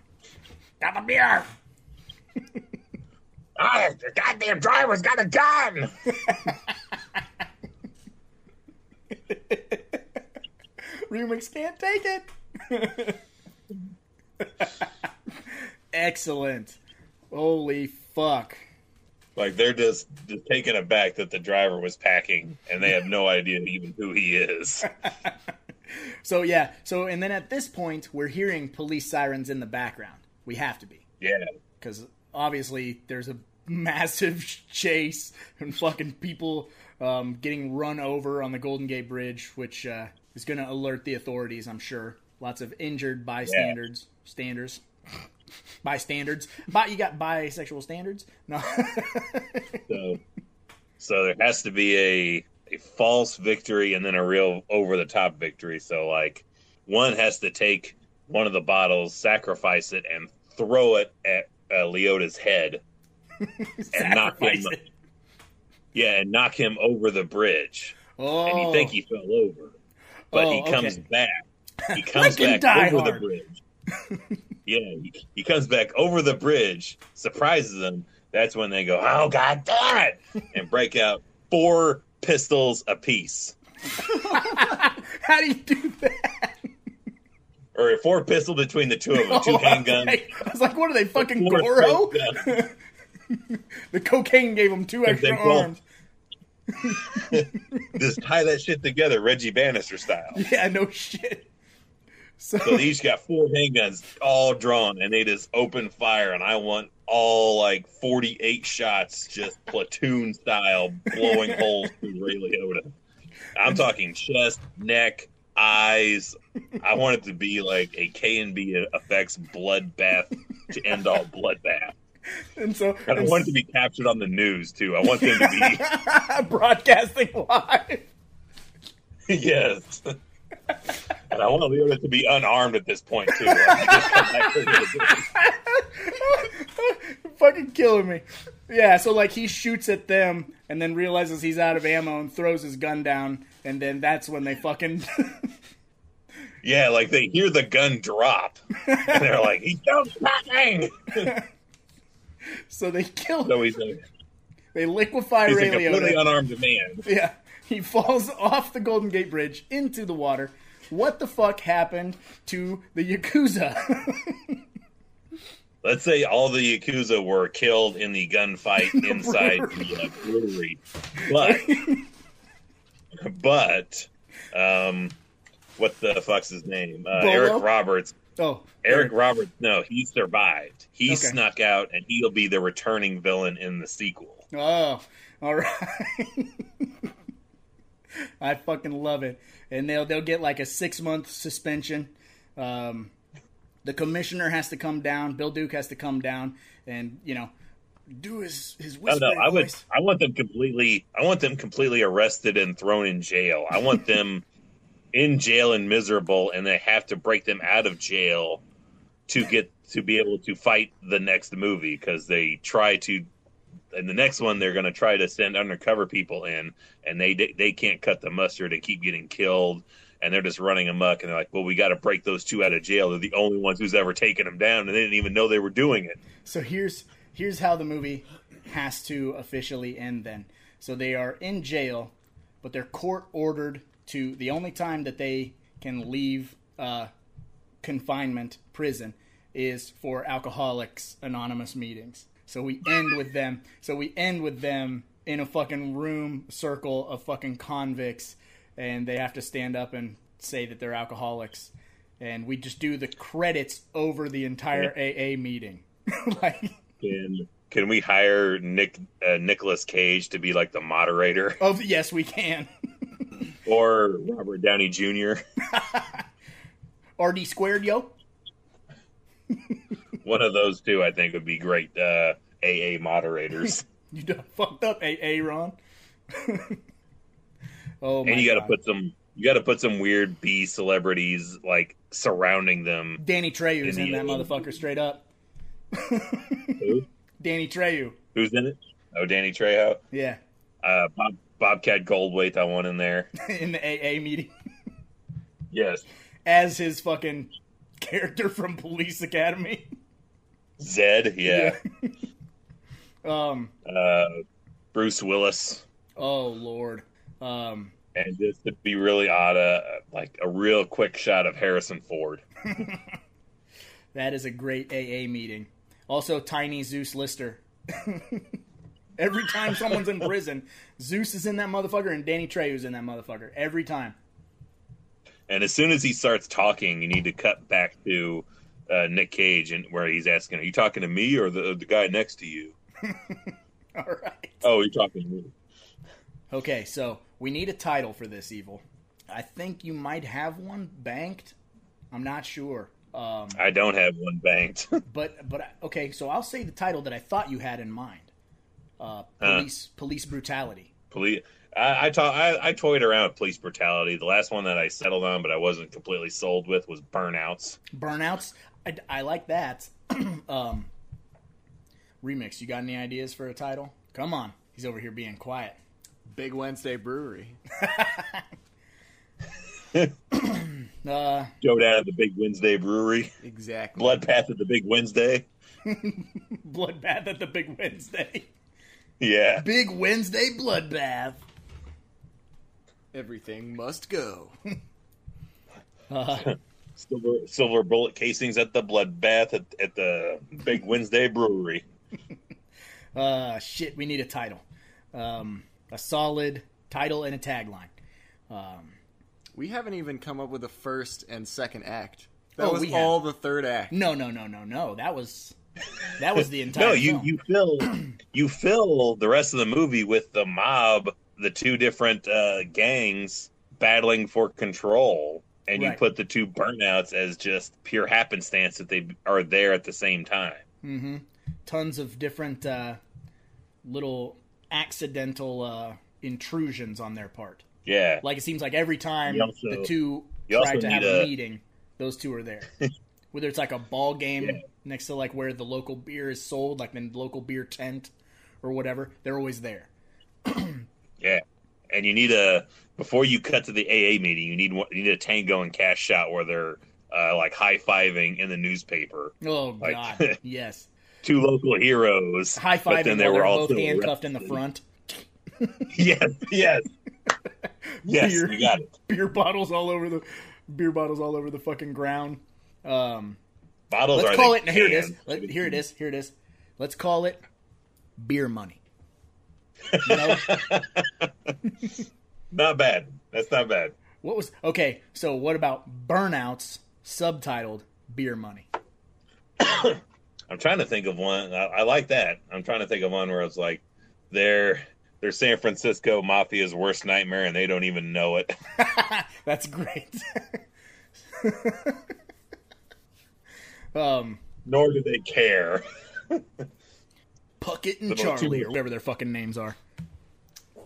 Got the beer.
Ah, the goddamn driver's got a gun!
Remix can't take it. Excellent. Holy fuck.
Like they're just, just taken aback that the driver was packing, and they have no idea even who he is.
So yeah, so and then at this point we're hearing police sirens in the background. We have to be
Yeah,
because obviously there's a massive chase and fucking people um, getting run over on the Golden Gate Bridge, which uh, is going to alert the authorities. I'm sure. Lots of injured bystanders, standards, bystanders. But you got bisexual standards? No.
so so there has to be a a false victory and then a real over the top victory. So like one has to take one of the bottles, sacrifice it, and throw it at uh, Liotta's head, and knock him.
It.
Yeah, and knock him over the bridge.
Oh,
and you think oh. he fell over, but
Oh,
he comes
okay.
back. He comes back over
Hard.
the bridge. yeah, he, he comes back over the bridge, surprises them. That's when they go, "Oh God damn it!" and break out four pistols apiece,
how do you do that?
or four pistol between the two of them, oh, two
Oh,
handguns.
okay. I was like, what are they fucking Goro? The cocaine gave him two extra arms.
Just tie that shit together, Reggie Bannister style.
Yeah, no shit. So,
So they each got four handguns all drawn, and they just open fire. And I want all like forty-eight shots, just platoon style, blowing holes through Ray Liotta. I'm talking chest, neck, eyes. I want it to be like a K and B effects bloodbath to end all bloodbath.
and so
And I want it to be captured on the news too. I want them to be
broadcasting live.
yes. And I want Liotta to be unarmed at this point too. Like, he just come back to the-
fucking killing me. Yeah, so like he shoots at them and then realizes he's out of ammo and throws his gun down, and then that's when they fucking
Yeah, like they hear the gun drop, and they're like, "He's packing."
so they kill
So he's a,
they liquefy
he's
Ray
a completely
Liotta.
unarmed man.
Yeah, he falls off the Golden Gate Bridge into the water. What the fuck happened to the Yakuza?
Let's say all the yakuza were killed in the gunfight inside the uh, brewery, but but um, what the fuck's his name? Uh, Eric Roberts.
Oh,
Eric Roberts. No, he survived. He
Okay.
snuck out, and he'll be the returning villain in the sequel.
Oh, all right. I fucking love it, and they'll they'll get like a six month suspension. Um, the commissioner has to come down. Bill Duke has to come down, and you know, do his his
Oh no, I would. I want them completely. I want them completely arrested and thrown in jail. I want them in jail and miserable, and they have to break them out of jail to get to be able to fight the next movie because they try to. In the next one, they're going to try to send undercover people in, and they they can't cut the mustard. They keep getting killed, and they're just running amok. And they're like, "Well, we got to break those two out of jail. They're the only ones who's ever taken them down, and they didn't even know they were doing it."
So here's here's how the movie has to officially end. Then, so they are in jail, but they're court ordered to. The only time that they can leave uh, confinement prison is for Alcoholics Anonymous meetings. So we end with them. So we end with them in a fucking room circle of fucking convicts, and they have to stand up and say that they're alcoholics. And we just do the credits over the entire AA meeting. like
Can can we hire Nick uh, Nicolas Cage to be like the moderator,
Oh yes, we can.
or Robert Downey Jr.?
RD squared, yo.
One of those two, I think, would be great uh, AA moderators.
You done fucked up, AA Ron. oh my
and you got to put some you got to put some weird B celebrities like surrounding them.
Danny Trejo's
in
in that motherfucker straight up.
Who?
Danny Trejo.
Who's in it? Oh, Danny Trejo,
Yeah.
uh, Bob Bobcat Goldthwait. I want in there.
in the AA meeting
Yes,
as his fucking character from Police Academy.
Zed. Yeah,
Um.
uh, Bruce Willis.
Oh Lord. Um.
And just to be really odd, uh, like a real quick shot of Harrison Ford.
That is a great AA meeting. Also, Tiny Zeus Lister. Every time someone's in prison, Zeus is in that motherfucker and Danny Trejo's in that motherfucker. Every time.
And as soon as he starts talking, you need to cut back to uh, Nick Cage, and where he's asking, "Are you talking to me or the the guy next to you?"
All right.
Oh, you're talking to me.
Okay, so we need a title for this evil. I think you might have one banked. I'm not sure. Um,
I don't have one banked.
but but okay, so I'll say the title that I thought you had in mind. Uh, police police brutality.
police. I I, ta- I I toyed around with police brutality. The last one that I settled on, but I wasn't completely sold with, was burnouts.
Burnouts. I, I like that. um, remix. You got any ideas for a title? Come on. He's over here being quiet.
Big Wednesday Brewery.
Uh,
Go down to the Big Wednesday Brewery.
Exactly.
Bloodbath at the Big Wednesday.
bloodbath at the Big Wednesday.
Yeah.
Big Wednesday bloodbath.
Everything must go.
Silver silver bullet casings at the Bloodbath at, at the Big Wednesday Brewery.
Uh, shit. We need a title. Um, a solid title and a tagline. Um,
We haven't even come up with a first and second act. That
Oh,
was
we have.
all the third act.
no, no, no, no, no. That was that was the entire.
No, you
film.
you fill you fill the rest of the movie with the mob, the two different uh, gangs battling for control, and you put the two burnouts as just pure happenstance that they are there at the same time.
hmm Tons of different uh, little accidental uh, intrusions on their part.
Yeah,
Like it seems like every time
also-
the two try to have a,
a-
meeting, those two are there. Whether it's like a ball game
Yeah.
Next to like where the local beer is sold, like the local beer tent or whatever, they're always there.
yeah, and you need a before you cut to the AA meeting, you need you need a tango and cash shot where they're uh, like high fiving in the newspaper.
Oh
Like-
God, yes.
Two local heroes,
High five
then
and
they were also
both handcuffed in the front.
Yes, yes, yes.
Beer.
You got it.
Beer bottles all over the beer bottles all over the fucking ground. Um,
Bottles
let's call it. Here it is. Let, here it is. Here it is. Let's call it beer money. You know
Not bad. That's not bad.
what was okay? So what about burnouts? Subtitled beer money.
I'm trying to think of one. I, I like that. I'm trying to think of one where it's like they're they're San Francisco mafia's worst nightmare and they don't even know it.
That's great. um,
Nor do they care.
Puckett and
The
Charlie,
two-
or whatever their fucking names are.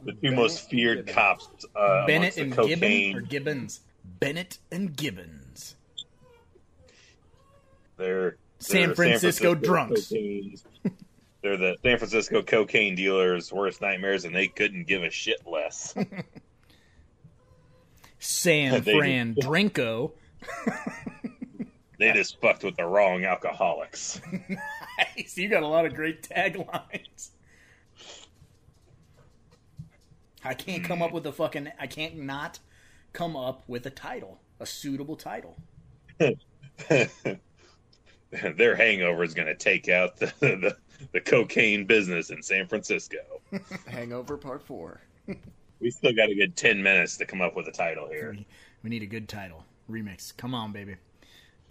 The two most feared cops uh,
Bennett and
cocaine.
Gibbon or Gibbons. Bennett and Gibbons.
They're,
San
they're
Francisco drunks.
They're the San Francisco cocaine dealers' worst nightmares, and they couldn't give a shit less.
San Fran Drinko.
they just fucked with the wrong alcoholics.
Nice. You got a lot of great taglines. I can't come up with a fucking. I can't not come up with a title, a suitable title.
Their hangover is going to take out the, the the cocaine business in San Francisco.
Hangover Part 4.
We still got a good ten minutes to come up with a title here.
We need a good title. Remix. Come on, baby.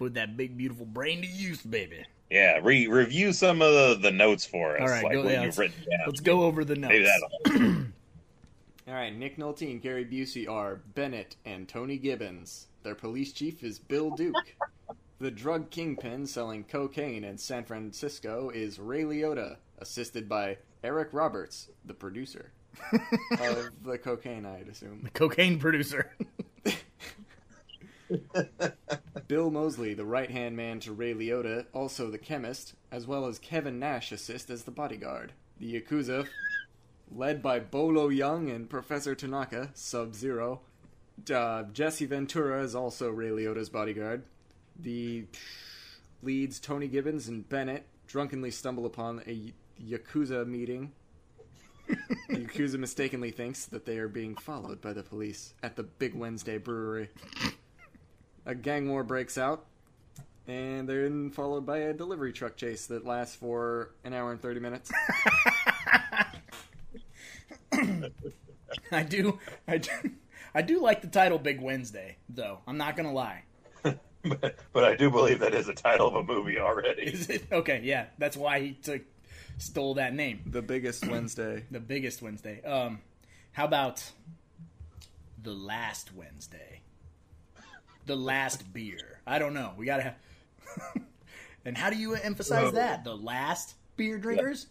Put that big beautiful brain to use, baby.
Yeah, re- review some of the, the notes for us,
All right,
like
go,
what
yeah,
you've
let's,
written down.
let's go over the notes.
Maybe.
All right, Nick Nolte and Gary Busey are Bennett and Tony Gibbons. Their police chief is Bill Duke. the drug kingpin selling cocaine in San Francisco is Ray Liotta, assisted by Eric Roberts, the producer of the cocaine, I'd assume.
The cocaine producer.
Bill Moseley, the right hand man to Ray Liotta, also the chemist, as well as Kevin Nash assist as the bodyguard. The Yakuza, led by Bolo Yeung and Professor Tanaka, Sub Zero. Uh, Jesse Ventura is also Ray Liotta's bodyguard. The leads Tony Gibbons and Bennett drunkenly stumble upon a Yakuza meeting. the Yakuza mistakenly thinks that they are being followed by the police at the Big Wednesday Brewery. A gang war breaks out, and they're then followed by a delivery truck chase that lasts for an hour and 30 minutes.
I do, I do, I do like the title Big Wednesday, though. I'm not gonna lie.
but, but I do believe that is the title of a movie already.
Is it okay? Yeah, that's why he took stole that name.
the biggest Wednesday.
The biggest Wednesday. Um, how about the last Wednesday? The last beer. I don't know. We gotta have. and how do you emphasize that? The last beer drinkers.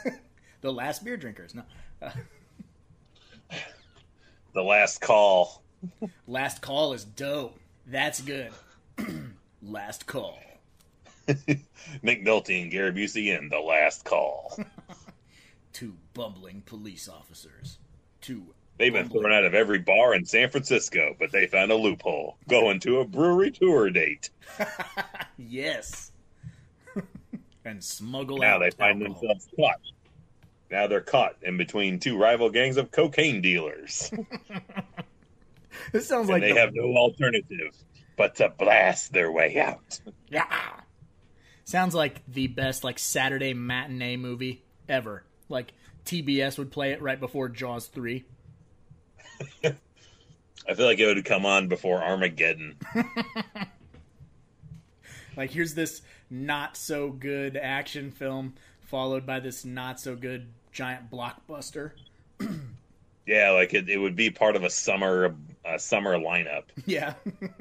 the last beer drinkers. No.
The last call.
last call is dope. That's good. last call.
Nick Nolte and Gary Busey in The Last Call.
Two bumbling police officers. Two.
They've been thrown out of every bar in San Francisco, but they found a loophole. Going to a brewery tour date.
Yes. and smuggle
Now
out
they find
alcohol.
themselves caught. Now they're caught in between two rival gangs of cocaine dealers.
This sounds
and
like
they
the-
have no alternative but to blast their way out.
Yeah. Sounds like the best like Saturday matinee movie ever. Like TBS would play it right before Jaws 3.
I feel like it would come on before Armageddon.
Like here's this not so good action film followed by this not so good giant blockbuster.
Yeah, like it, it would be part of a summer a summer lineup,
Yeah.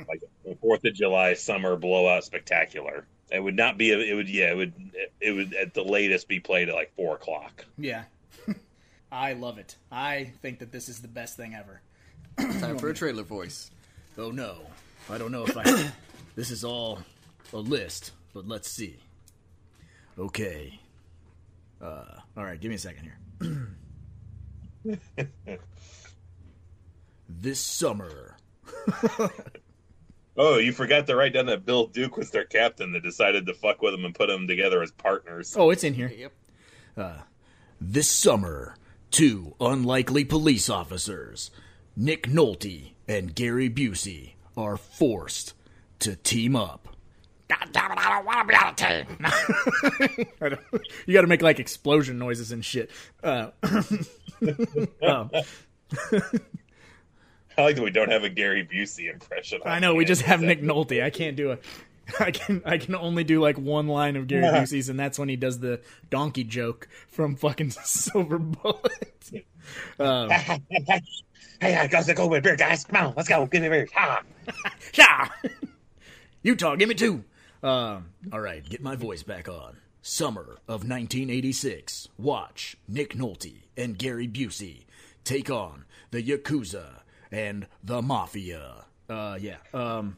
like a Fourth of July summer blowout spectacular. It would not be. A, it would yeah. It would. It would at the latest be played at like four o'clock.
yeah. I love it. I think that this is the best thing ever.
Time for a trailer voice.
Oh no. I don't know if I This is all a list, but let's see. Okay. Uh all right, give me a second here. this summer.
Oh, you forgot to write down that Bill Duke was their captain that decided to fuck with them and put them together as partners.
Oh, it's in here.
Yep.
Uh, This summer, two unlikely police officers, Nick Nolte and Gary Busey, are forced to team up. God damn it, I don't want to be on a team. You got to make like explosion noises and shit. Uh, um,
I like that we don't have a Gary Busey impression.
I know we just have Nick Nolte. I can't do it. I can I can only do like one line of Gary Busey's, and that's when he does the donkey joke from fucking Silver Bullet. Um,
Hey, I gotta go with beer, guys. Come on, let's go. Give me a beer. Ah.
Yeah. Utah, give me two. Um, all right, get my voice back on. Summer of 1986. Watch Nick Nolte and Gary Busey take on the Yakuza and the Mafia. Uh, yeah. Um,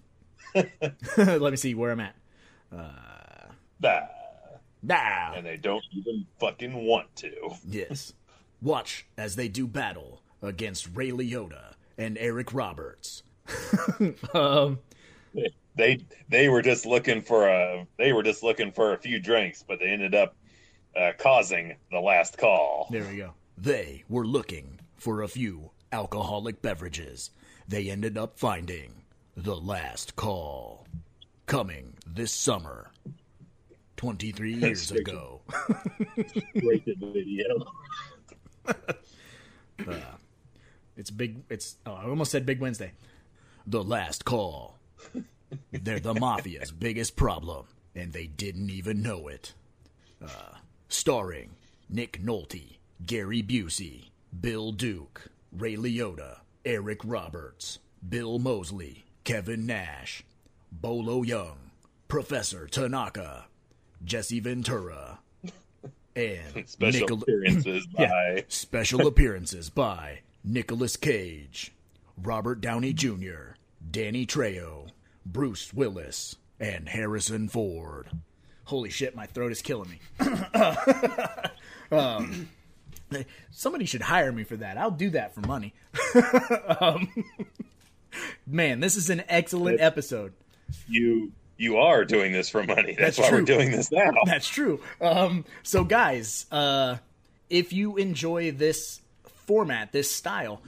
let me see where I'm at.
Nah.
Ah,
And they don't even fucking want to.
yes. Watch as they do battle against Ray Liotta and Eric Roberts. um,
They they were just looking for a they were just looking for a few drinks, but they ended up uh, causing the last call.
There we go. They were looking for a few alcoholic beverages. They ended up finding the last call. Coming this summer. 23 years ago.
Rated video.
It's big. It's. Oh, I almost said Big Wednesday. The last call.
They're the mafia's biggest problem, and they didn't even know it. Uh, starring Nick Nolte, Gary Busey, Bill Duke, Ray Liotta, Eric Roberts, Bill Moseley, Kevin Nash, Bolo Yeung, Professor Tanaka, Jesse Ventura, and
Special appearances by
Yeah. Special appearances by Nicolas Cage, Robert Downey Jr., Danny Trejo, Bruce Willis, and Harrison Ford.
Holy shit, my throat is killing me. um, somebody should hire me for that. I'll do that for money. um, man, this is an excellent episode.
you. You are doing this for money. That's,
That's
why
true.
we're doing this now.
That's true. Um, so, guys, uh, if you enjoy this format, this style,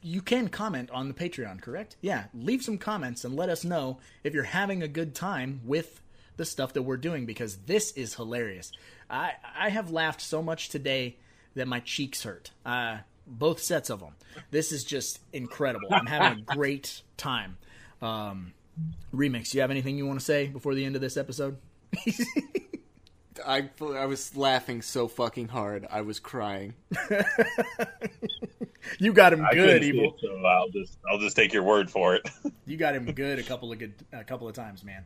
you can comment on the Patreon, correct? Yeah, leave some comments and let us know if you're having a good time with the stuff that we're doing because this is hilarious. I I have laughed so much today that my cheeks hurt. Uh, both sets of them. This is just incredible. I'm having a great time. Um, Remix, you have anything you want to say before the end of this episode?
I I was laughing so fucking hard. I was crying.
You got him
I
good,
couldn't
evil.
it, so I'll just I'll just take your word for it.
You got him good a couple of good a couple of times, man.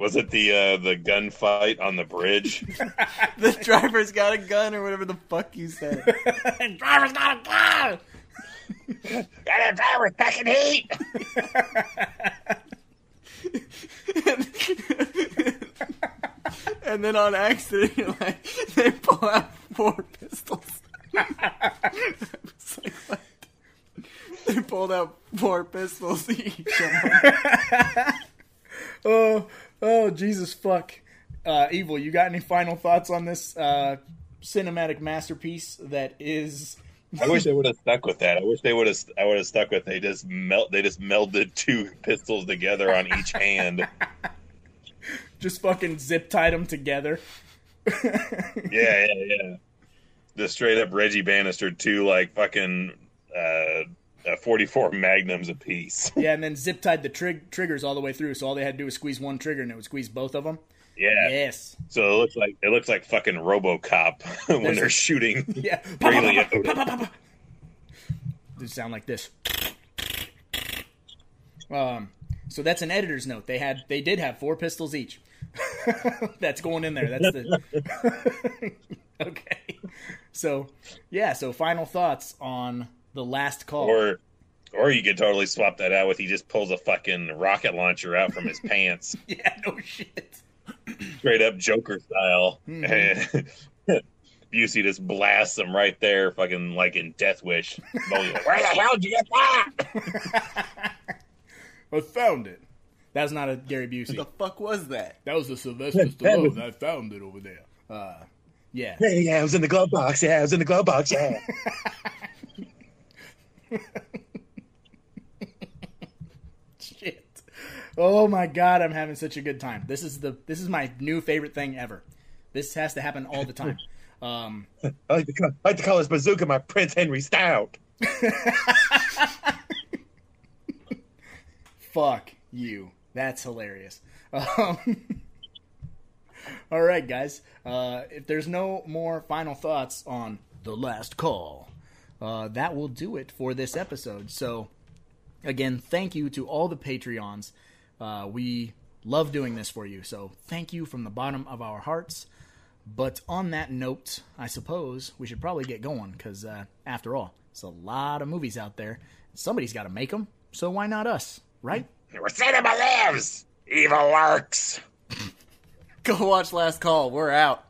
Was it the uh, the gunfight on the bridge?
the driver's got a gun or whatever the fuck you said.
Driver's got a gun.
Got a driver packing heat.
and then on accident, you're like, they pull out four pistols. It's like. They pulled out four pistols each.
Oh, oh, Jesus fuck. Uh, Evil, you got any final thoughts on this uh, cinematic masterpiece that is
I wish they would have stuck with that. I wish they would have. I would have stuck with. They just melt. They just melded two pistols together on each hand.
just fucking zip tied them together?
Yeah, yeah, yeah. Just straight up Reggie Bannister two like fucking uh, uh, forty four magnums apiece.
Yeah, and then zip tied the trig- triggers all the way through, so all they had to do was squeeze one trigger and it would squeeze both of them.
Yeah.
Yes.
So it looks like it looks like fucking RoboCop when
There's
they're
a-
shooting.
Yeah. They sound like this. Um, so that's an editor's note. They had, they did have four pistols each. that's going in there. That's the. okay. So, yeah. So, final thoughts on the last call.
Or, or you could totally swap that out with he just pulls a fucking rocket launcher out from his pants,
yeah. No shit.
straight up Joker style.
Mm-hmm.
And Busey just blasts him right there, fucking like in Death Wish. Where the hell did you get that?
I found it. That's not a Gary Busey.
the fuck was that?
That was the Sylvester Stallone. I found it over there. Uh, yeah.
Yeah, yeah, it was in the glove box. Yeah, it was in the glove box. Yeah.
Shit. Oh my god, I'm having such a good time. This is the this is my new favorite thing ever. This has to happen all the time. Um,
I like to call, I like to call this bazooka my Prince Henry Stout.
fuck you. That's hilarious. Um, all right, guys. Uh, if there's no more final thoughts on the last call, uh, that will do it for this episode. So, again, thank you to all the Patreons. Uh, we love doing this for you. So, thank you from the bottom of our hearts. But on that note, I suppose we should probably get going because, uh, after all, it's a lot of movies out there. Somebody's got to make them. So, why not us, right?
Where cinema lives, evil lurks.
Go watch Last Call. We're out.